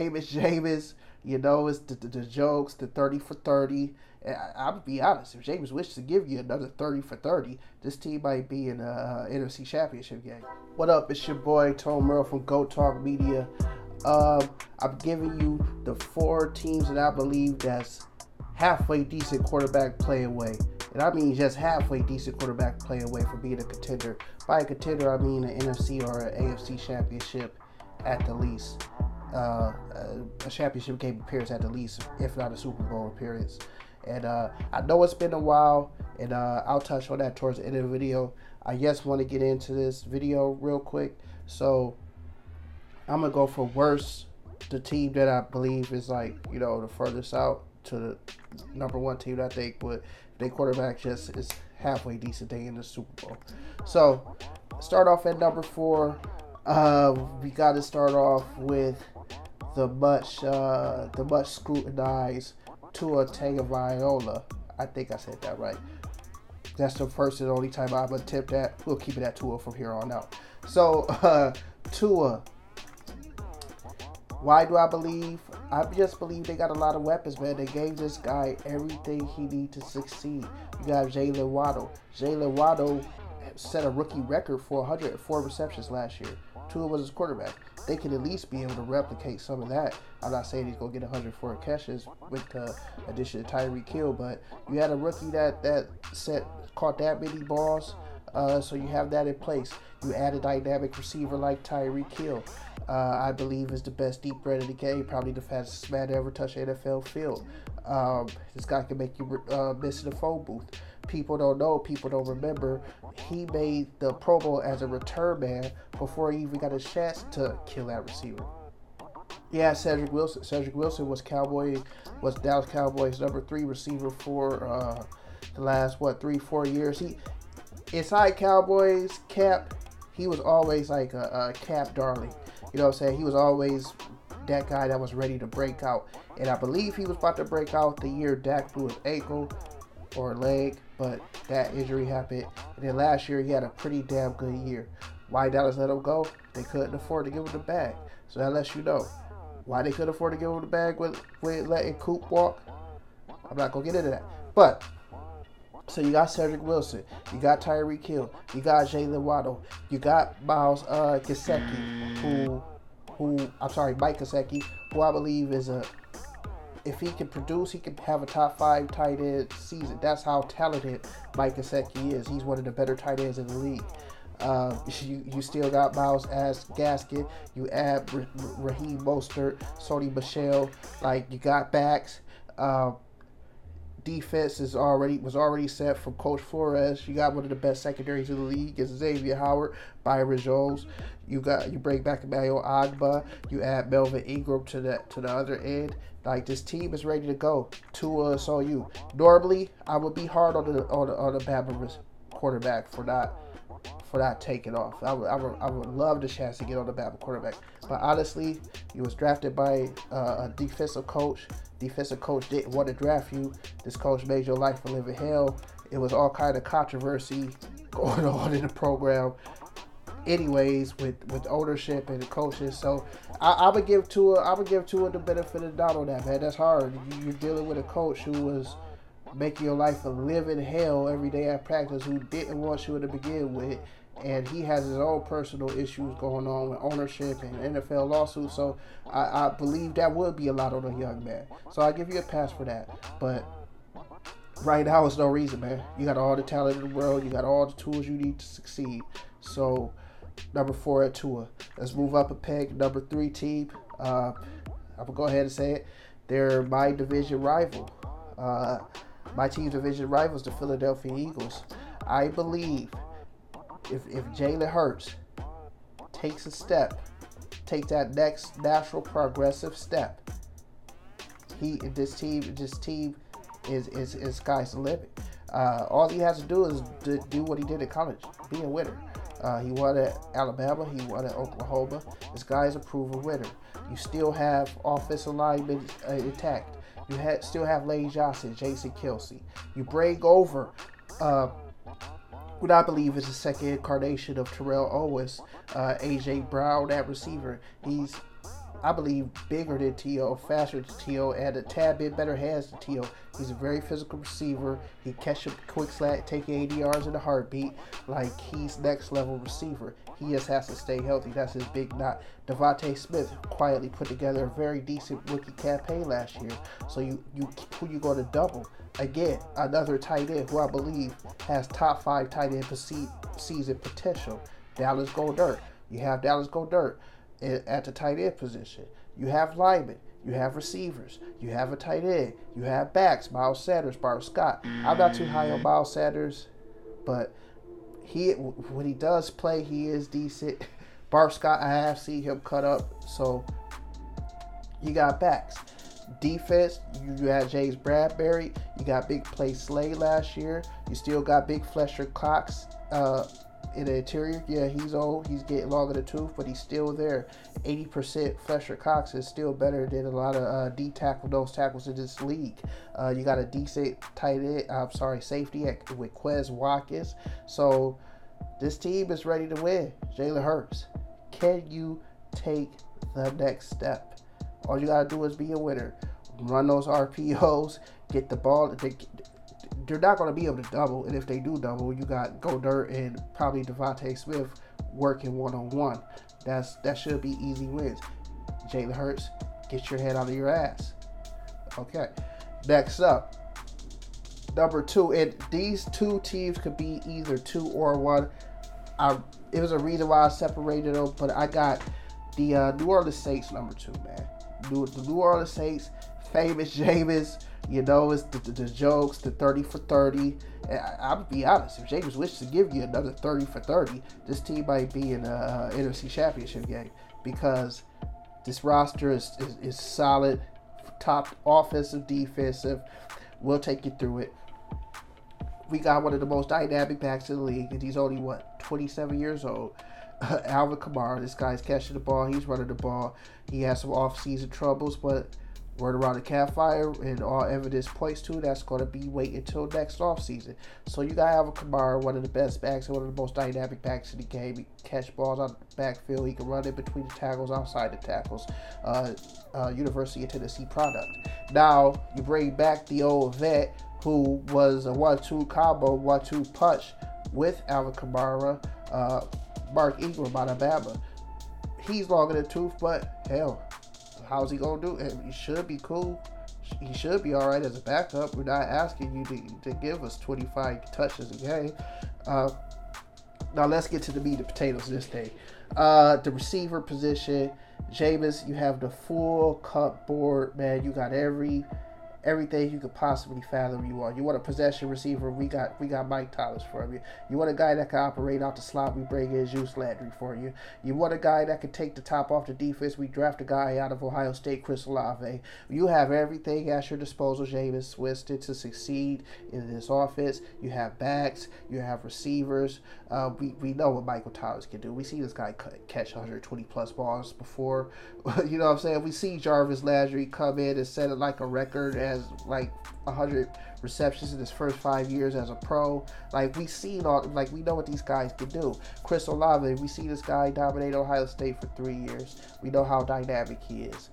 Jameis, Jameis. You know, it's the, the, the jokes, the 30 for 30. And I, I'll be honest, if Jameis wishes to give you another 30 for 30, this team might be in a uh, NFC Championship game. What up? It's your boy, Tone Merle from Go Talk Media. Um, I'm giving you the four teams that I believe that's halfway decent quarterback play away. And I mean just halfway decent quarterback play away from being a contender. By a contender, I mean an NFC or an AFC championship at the least. Uh, a championship game appearance at the least, if not a Super Bowl appearance. And uh, I know it's been a while, and uh, I'll touch on that towards the end of the video. I just want to get into this video real quick. So I'm gonna go for worst, the team that I believe is like you know the furthest out to the number one team that I think, but their quarterback just is halfway decent. They in the Super Bowl. So start off at number four. Uh, we got to start off with the much uh, the much scrutinized Tua Tagovailoa. I think I said that right. That's the first and only time I've attempted that. We'll keep it at Tua from here on out. So uh, Tua. Why do I believe? I just believe they got a lot of weapons, man. They gave this guy everything he need to succeed. You got Jaylen Waddle. Jaylen Waddle set a rookie record for 104 receptions last year. Tua was his quarterback. They can at least be able to replicate some of that. I'm not saying he's gonna get 104 catches with the addition of Tyreek Hill, but you had a rookie that that set caught that many balls. Uh, so you have that in place. You add a dynamic receiver like Tyreek Hill. Uh, I believe is the best deep threat in the game, probably the fastest man to ever touch NFL field. Um, this guy can make you uh, miss in the phone booth. People don't know, people don't remember. He made the Pro Bowl as a return man before he even got a chance to kill that receiver. Yeah, Cedric Wilson. Cedric Wilson was Cowboy, was Dallas Cowboys number three receiver for uh, the last what three, four years. He inside Cowboys cap, he was always like a, a cap darling. You know what I'm saying? He was always that guy that was ready to break out. And I believe he was about to break out the year Dak blew his ankle or leg, but that injury happened. And then last year he had a pretty damn good year. Why Dallas let him go? They couldn't afford to give him the bag. So that lets you know why they couldn't afford to give him the bag with, with letting Coop walk. I'm not gonna get into that. But so you got Cedric Wilson, you got Tyreek Hill, you got Jaylen Waddle, you got Miles uh, Gesicki, who, who I'm sorry, Mike Gesicki, who I believe is a, if he can produce, he can have a top five tight end season. That's how talented Mike Gesicki is. He's one of the better tight ends in the league. Uh, you, you still got Myles as Gasket. You add Raheem Mostert, Sony Michel. Like you got backs. Uh, defense is already was already set from Coach Flores. You got one of the best secondaries in the league is Xavier Howard, Byron Jones. You got you bring back Emmanuel Ogbah. You add Melvin Ingram to the to the other end. Like this team is ready to go. Tua, so you. Normally, I would be hard on the on the, on the Bama quarterback for not for not taking off. I would, I would, I would love the chance to get on the Bama quarterback. But honestly, he was drafted by uh, a defensive coach defensive coach didn't want to draft you. This coach made your life a living hell. It was all kind of controversy going on in the program. Anyways, with with ownership and the coaches, so I, I would give Tua, I would give Tua the benefit of the doubt on that, man. That's hard. You're dealing with a coach who was making your life a living hell every day at practice, who didn't want you to begin with, and he has his own personal issues going on with ownership and NFL lawsuits. So I, I believe that would be a lot on a young man. So I give you a pass for that. But right now, it's no reason, man. You got all the talent in the world. You got all the tools you need to succeed. So number four at Tua. Let's move up a peg. Number three team. Uh, I'm gonna go ahead and say it. They're my division rival. Uh, my team's division rivals, the Philadelphia Eagles. I believe if if Jalen Hurts takes a step, take that next natural progressive step, he this team this team is is is sky's the limit. Uh, all he has to do is do what he did at college, be a winner. Uh, he won at Alabama. He won at Oklahoma. This guy is a proven winner. You still have offensive linemen uh, intact. You ha- still have Lane Johnson, Jason Kelce. You bring over uh, what I believe is the second incarnation of Terrell Owens, uh, AJ Brown at receiver. He's I believe, bigger than T.O., faster than T.O., and a tad bit better hands than T.O. He's a very physical receiver. He catch a quick slat, take 80 yards in a heartbeat. Like, he's next level receiver. He just has to stay healthy. That's his big knot. DeVonta Smith quietly put together a very decent rookie campaign last year. So you, you who you going to double? Again, another tight end who I believe has top five tight end season potential. Dallas Goedert. You have Dallas Goedert at the tight end position. You have linemen. You have receivers. You have a tight end. You have backs. Miles Sanders, Bart Scott. I'm not too high on Miles Sanders, but he when he does play, he is decent. Bart Scott, I have seen him cut up. So you got backs. Defense, you, had James Bradberry. You got Big Play Slay last year. You still got Big Fletcher Cox uh, in the interior. Yeah, he's old. He's getting longer the tooth, but he's still there. 80% Fletcher Cox is still better than a lot of uh, D tackle, those tackles in this league. Uh, you got a decent tight end, I'm sorry, safety at, with Quez Watkins. So this team is ready to win. Jalen Hurts, can you take the next step? All you got to do is be a winner. Run those RPOs, get the ball They, they're not to be able to double. And if they do double, you got Goedert and probably DeVonta Smith working one on one. That's that should be easy wins. Jalen Hurts, get your head out of your ass. Okay. Next up, number two, and these two teams could be either two or one. I it was a reason why I separated them, but I got the uh, New Orleans Saints number two, man. New, the New Orleans Saints, famous Jameis you know, it's the, the, the jokes, the 30 for 30. I, will be honest, if Jameis wishes to give you another 30 for 30, this team might be in a uh, NFC Championship game because this roster is, is, is solid, top offensive, defensive. We'll take you through it. We got one of the most dynamic backs in the league, and he's only, what, 27 years old. Alvin Kamara, this guy's catching the ball, he's running the ball. He has some off-season troubles, but word around the campfire and all evidence points to that's going to be wait until next offseason. So you got to have a Kamara, one of the best backs and one of the most dynamic backs in the game. He catch balls on the backfield. He can run in between the tackles, outside the tackles. Uh, uh, University of Tennessee product. Now you bring back the old vet who was a one-two combo, one-two punch with Alvin Kamara, uh, Mark Ingram out of Alabama. He's long in the tooth, but hell, how's he gonna do? it? He should be cool. He should be all right as a backup. We're not asking you to, to give us 25 touches a game. Uh, now let's get to the meat and potatoes this day. Uh, the receiver position, Jameis, you have the full cut board, man. You got every everything you could possibly fathom you want. You want a possession receiver, we got we got Mike Thomas for you. You want a guy that can operate out the slot, we bring in Juice Landry for you. You want a guy that can take the top off the defense, we draft a guy out of Ohio State, Chris Olave. You have everything at your disposal, Jameis Winston, to succeed in this offense. You have backs, you have receivers. Uh, we, we know what Michael Thomas can do. We see this guy catch 120 plus balls before. you know what I'm saying? We see Jarvis Landry come in and set it like a record has like 100 receptions in his first five years as a pro. Like we seen all, like we know what these guys can do. Chris Olave, we see this guy dominate Ohio State for three years. We know how dynamic he is.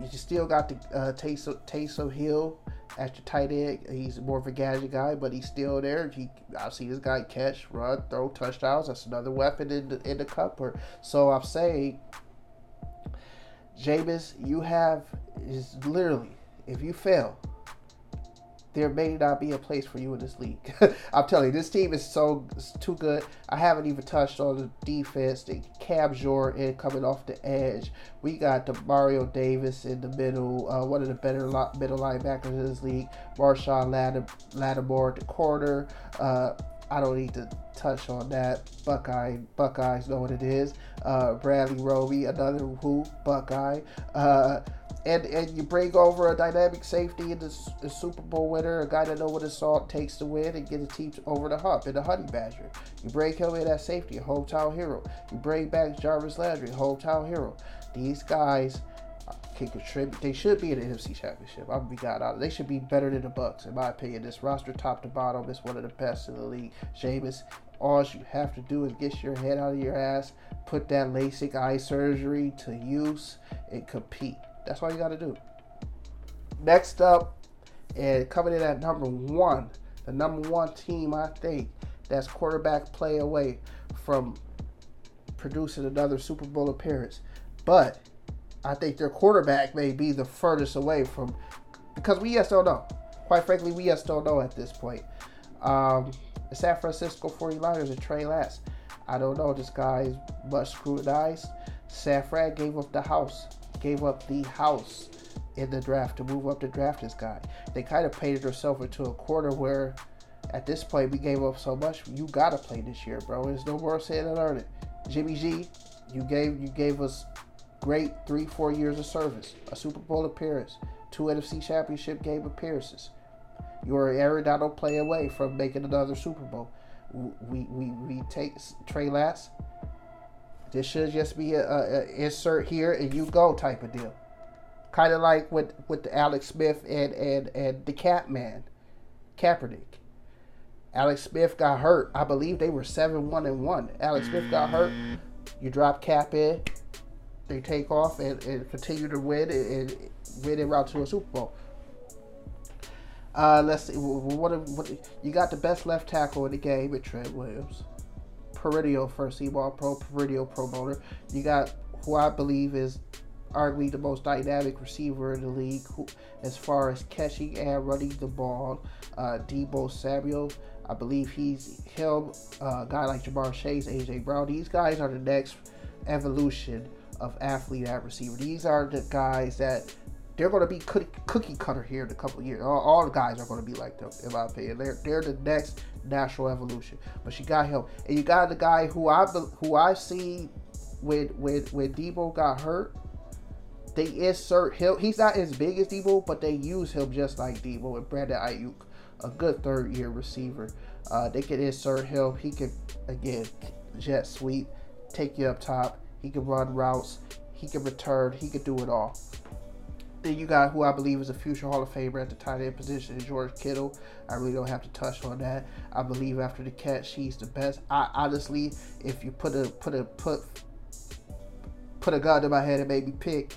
You still got the uh, Taysom, Taysom Hill at your tight end. He's more of a gadget guy, but he's still there. He, I see this guy catch, run, throw touchdowns. That's another weapon in the in the cupboard. So I'm saying, Jameis, you have is literally if you fail, there may not be a place for you in this league. I'm telling you, this team is so too good. I haven't even touched on the defense. The Cam Jordan coming off the edge. We got Demario Davis in the middle, uh, one of the better lo- middle linebackers in this league. Marshon Lattimore at the corner. Uh, I don't need to touch on that. Buckeye, Buckeyes know what it is. Uh, Bradley Roby, another who Buckeye. And and you bring over a dynamic safety and the, the, Super Bowl winner, a guy that know what his salt takes to win and get a team over the hump in the Honey Badger. You bring him in as safety, a hometown hero. You bring back Jarvis Landry, hometown hero. These guys can contribute. They should be in the NFC Championship. I'm be God. They should be better than the Bucs, in my opinion. This roster, top to bottom, is one of the best in the league. Jameis, All you have to do is get your head out of your ass, put that LASIK eye surgery to use, and compete. That's all you got to do. Next up, and coming in at number one, the number one team I think that's quarterback play away from producing another Super Bowl appearance. But I think their quarterback may be the furthest away from because we just don't know. Quite frankly, we just don't know at this point. Um, the San Francisco 49ers and Trey Lance. I don't know. This guy is much scrutinized. San Fran gave up the house, gave up the house in the draft to move up to draft this guy. They kind of painted themselves into a corner where at this point we gave up so much. You gotta play this year, bro. There's no more saying than learning. Jimmy G, you gave you gave us great three, four years of service, a Super Bowl appearance, two NFC championship game appearances. You are Aaron Donald play away from making another Super Bowl. We we, we take Trey Lance. This should just be a, a, a insert here and you go type of deal. Kind of like with with the Alex Smith and and and the Cap Man, Kaepernick. Alex Smith got hurt. I believe they were seven one and one. Alex Smith got hurt. You drop Cap in, they take off and, and continue to win and, and win en route to a Super Bowl. Uh, let's see. What, what you got the best left tackle in the game at Trent Williams, perennial first team All Pro, perennial Pro Bowler. You got who I believe is arguably the most dynamic receiver in the league who, as far as catching and running the ball. Uh, Deebo Samuel, I believe he's him. Uh, a guy like Ja'Marr Chase, AJ Brown. These guys are the next evolution of athlete at receiver. These are the guys that they're going to be cookie cutter here in a couple years. All, all, the guys are going to be like them, in my opinion. They're they're the next natural evolution. But she got him, and you got the guy who I who I see when when when Deebo got hurt. They insert him. He's not as big as Deebo, but they use him just like Deebo and Brandon Aiyuk, a good third year receiver. Uh, they can insert him. He can again jet sweep, take you up top he can run routes. He can return. He can do it all. Then you got who I believe is a future Hall of Famer at the tight end position, is George Kittle. I really don't have to touch on that. I believe after the catch, he's the best. I honestly, if you put a put a put put a gun to my head and made me pick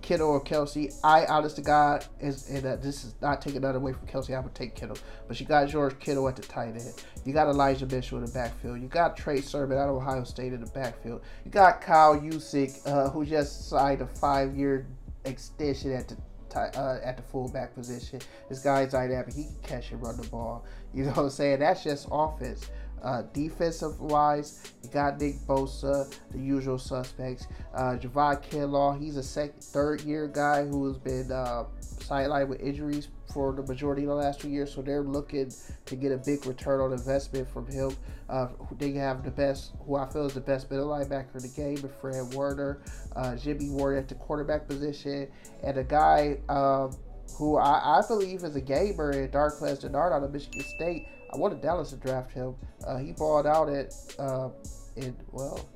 Kittle or Kelce, I, honest to God, is and uh, this is not taking that away from Kelce. I would take Kittle, but you got George Kittle at the tight end. You got Elijah Mitchell in the backfield. You got Trey Sermon out of Ohio State in the backfield. You got Kyle Juszczyk, uh, who just signed a five-year extension at the uh, at the fullback position. This guy's dynamic. He can catch and run the ball. You know what I'm saying? That's just offense. Uh, defensive wise, you got Nick Bosa, the usual suspects. Uh, Javon Kinlaw, he's a third year guy who has been uh, sidelined with injuries for the majority of the last two years. So they're looking to get a big return on investment from him. Uh, they have the best, who I feel is the best middle linebacker in the game, Fred Warner, uh, Jimmy Ward at the quarterback position, and a guy um, who I, I, believe is a gamer in Darqueze Dennard out of Michigan State. I wanted Dallas to draft him. Uh, he balled out at uh, in well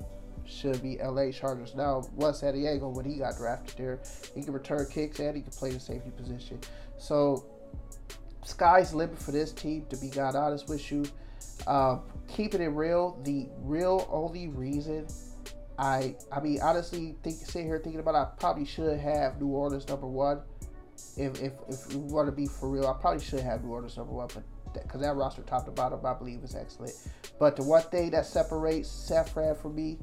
should be LA Chargers now. Was San Diego when he got drafted there. He can return kicks and he can play the safety position. So sky's limit for this team. To be God honest with you, uh, keeping it real. The real only reason I I mean honestly think sitting here thinking about it, I probably should have New Orleans number one. If if if we want to be for real, I probably should have New Orleans number one, but because that roster top to bottom I believe is excellent. But the one thing that separates San Fran from me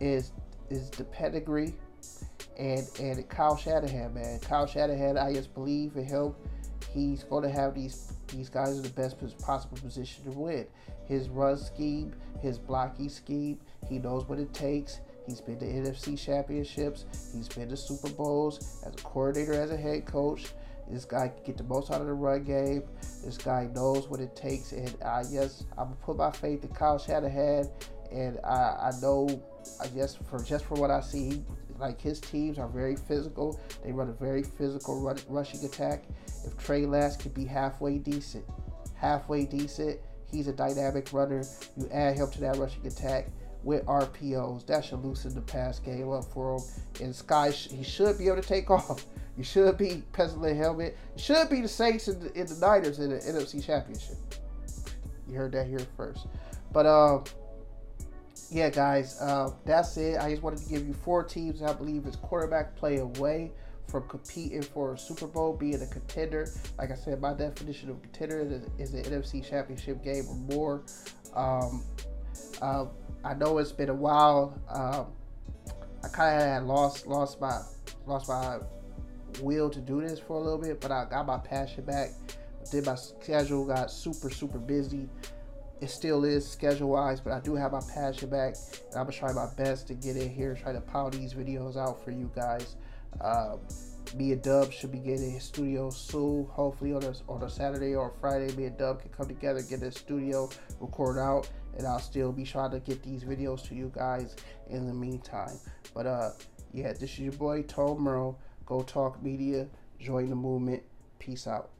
is is the pedigree and and Kyle Shanahan, man. Kyle Shanahan, I just believe in him. He's going to have these these guys in the best possible position to win. His run scheme, his blocking scheme, he knows what it takes. He's been to NFC championships. He's been to Super Bowls as a coordinator, as a head coach. This guy can get the most out of the run game. This guy knows what it takes, and I yes, I'm gonna put my faith in Kyle Shanahan, and I, I know, I guess for just for what I see, like his teams are very physical. They run a very physical run, rushing attack. If Trey Lance could be halfway decent, halfway decent, he's a dynamic runner. You add him to that rushing attack with RPOs. That should loosen the pass game up for him. And Sky, he should be able to take off. You should be penciling helmet. You should be the Saints and the, and the Niners in the NFC Championship. You heard that here first. But uh, yeah, guys, uh, that's it. I just wanted to give you four teams. I believe is quarterback play away from competing for a Super Bowl, being a contender. Like I said, my definition of contender is, is an NFC Championship game or more. Um, uh, I know it's been a while. Um, I kind of had lost lost my lost my will to do this for a little bit, but I got my passion back. Did my schedule got super super busy. It still is schedule wise, but I do have my passion back, and I'm gonna try my best to get in here, try to pound these videos out for you guys. Um, me and Dub should be getting his studio soon. Hopefully on a, on a Saturday or a Friday, me and Dub can come together, get a studio, record out, and I'll still be trying to get these videos to you guys in the meantime. But uh, yeah, this is your boy Tone Merle. Go Talk Media. Join the movement. Peace out.